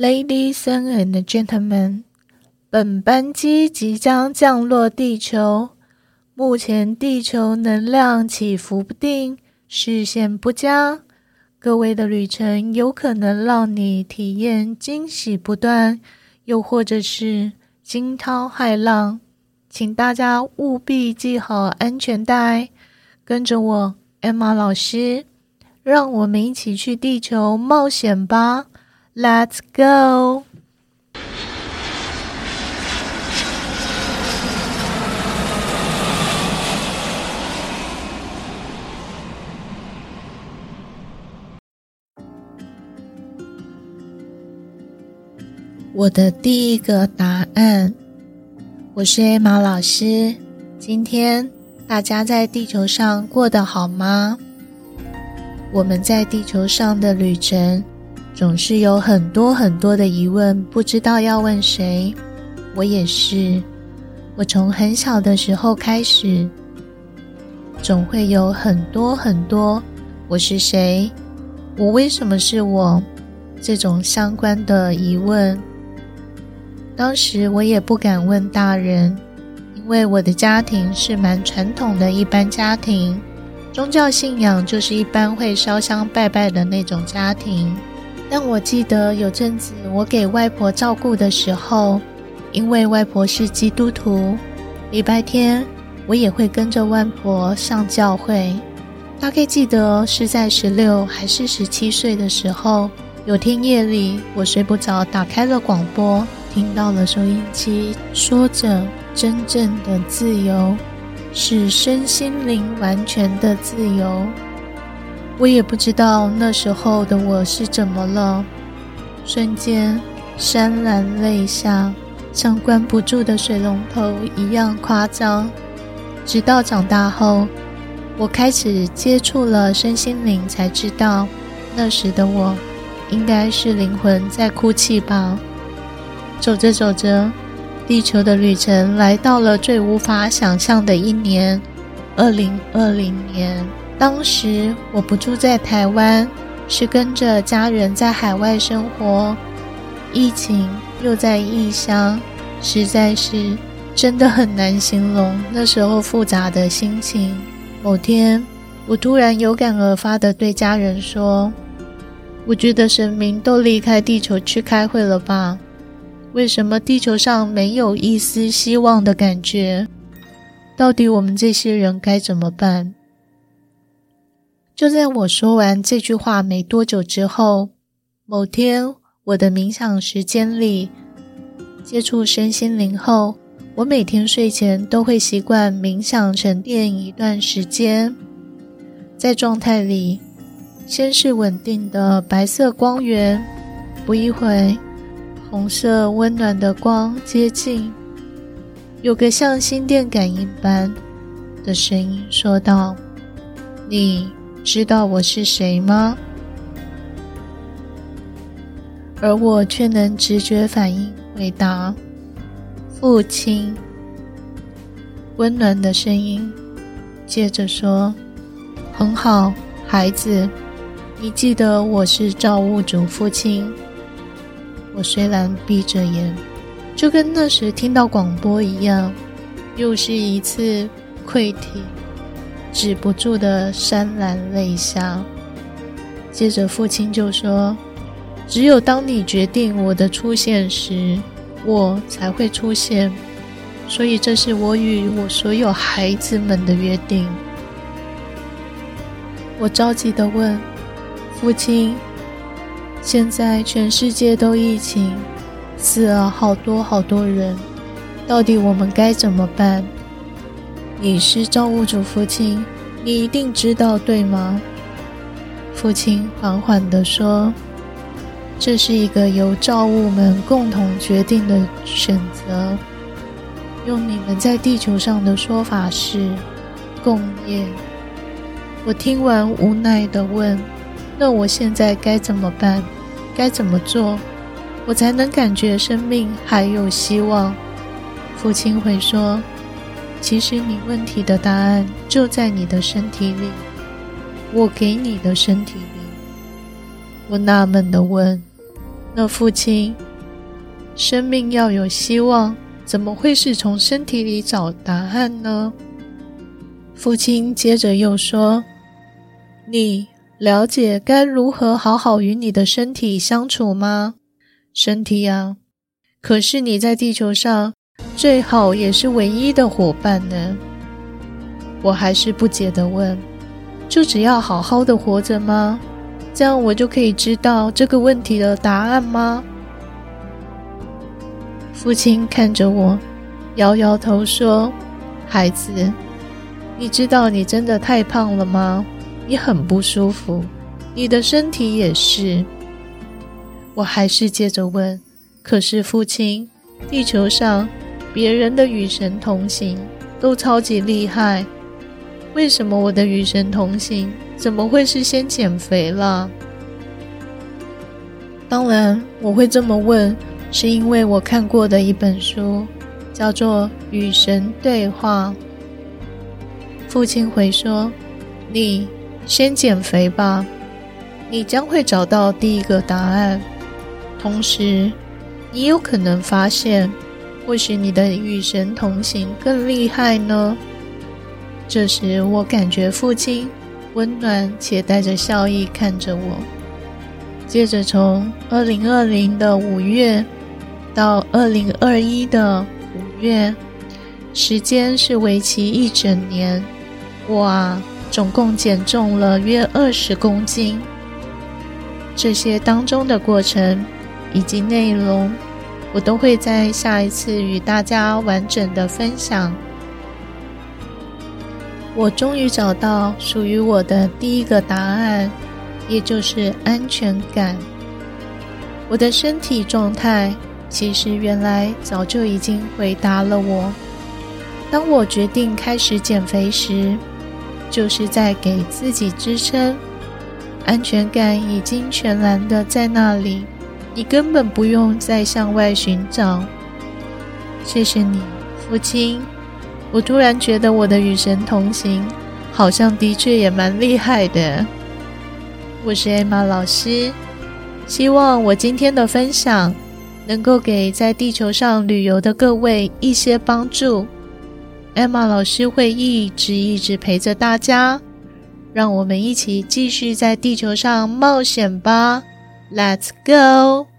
Ladies and gentlemen，本班机即将降落地球。目前地球能量起伏不定，视线不佳，各位的旅程有可能让你体验惊喜不断，又或者是惊涛骇浪，请大家务必系好安全带，跟着我 Emma 老师，让我们一起去地球冒险吧。！Let's go！我的第一个答案，我是 Emma 老师。今天大家在地球上过得好吗？我们在地球上的旅程。总是有很多很多的疑问，不知道要问谁。我也是，我从很小的时候开始，总会有很多很多“我是谁？我为什么是我？”这种相关的疑问。当时我也不敢问大人，因为我的家庭是蛮传统的一般家庭，宗教信仰就是一般会烧香拜拜的那种家庭。但我记得有阵子我给外婆照顾的时候，因为外婆是基督徒，礼拜天我也会跟着外婆上教会。大概记得是在十六还是十七岁的时候，有天夜里我睡不着，打开了广播，听到了收音机说着：“真正的自由是身心灵完全的自由。”我也不知道那时候的我是怎么了，瞬间潸然泪下，像关不住的水龙头一样夸张。直到长大后，我开始接触了身心灵，才知道那时的我应该是灵魂在哭泣吧。走着走着，地球的旅程来到了最无法想象的一年——二零二零年。当时我不住在台湾，是跟着家人在海外生活，疫情又在异乡，实在是真的很难形容 那时候复杂的心情。某天，我突然有感而发地对家人说：“我觉得神明都离开地球去开会了吧？为什么地球上没有一丝希望的感觉？到底我们这些人该怎么办？”就在我说完这句话没多久之后，某天我的冥想时间里，接触身心灵后，我每天睡前都会习惯冥想沉淀一段时间，在状态里，先是稳定的白色光源，不一会，红色温暖的光接近，有个像心电感应般的声音说道：“你。”知道我是谁吗？而我却能直觉反应回答：“父亲。”温暖的声音接着说：“很好，孩子，你记得我是造物主父亲。”我虽然闭着眼，就跟那时听到广播一样，又是一次溃堤。止不住的潸然泪下。接着，父亲就说：“只有当你决定我的出现时，我才会出现。所以，这是我与我所有孩子们的约定。”我着急的问：“父亲，现在全世界都疫情，死了好多好多人，到底我们该怎么办？”你是造物主父亲，你一定知道，对吗？父亲缓缓地说：“这是一个由造物们共同决定的选择。用你们在地球上的说法是共业。”我听完无奈地问：“那我现在该怎么办？该怎么做，我才能感觉生命还有希望？”父亲会说。其实你问题的答案就在你的身体里，我给你的身体里。我纳闷地问：那父亲，生命要有希望，怎么会是从身体里找答案呢？父亲接着又说：“你了解该如何好好与你的身体相处吗？身体啊，可是你在地球上最好也是唯一的伙伴呢。”我还是不解地问：“就只要好好的活着吗？这样我就可以知道这个问题的答案吗？”父亲看着我，摇摇头说：“孩子，你知道你真的太胖了吗？你很不舒服，你的身体也是。”我还是接着问：“可是父亲，地球上别人的与神同行都超级厉害。”为什么我的与神同行怎么会是先减肥了？当然，我会这么问，是因为我看过的一本书，叫做《与神对话》。父亲回说：“你先减肥吧，你将会找到第一个答案。同时，你有可能发现，或许你的与神同行更厉害呢。”这时，我感觉父亲温暖且带着笑意看着我。接着，从二零二零的五月到二零二一的五月，时间是为期一整年。哇，总共减重了约二十公斤。这些当中的过程以及内容，我都会在下一次与大家完整的分享。我终于找到属于我的第一个答案，也就是安全感。我的身体状态其实原来早就已经回答了我。当我决定开始减肥时，就是在给自己支撑。安全感已经全然的在那里，你根本不用再向外寻找。谢谢你，父亲。我突然觉得我的与神同行，好像的确也蛮厉害的。我是艾玛老师，希望我今天的分享能够给在地球上旅游的各位一些帮助。艾玛老师会一直一直陪着大家，让我们一起继续在地球上冒险吧！Let's go！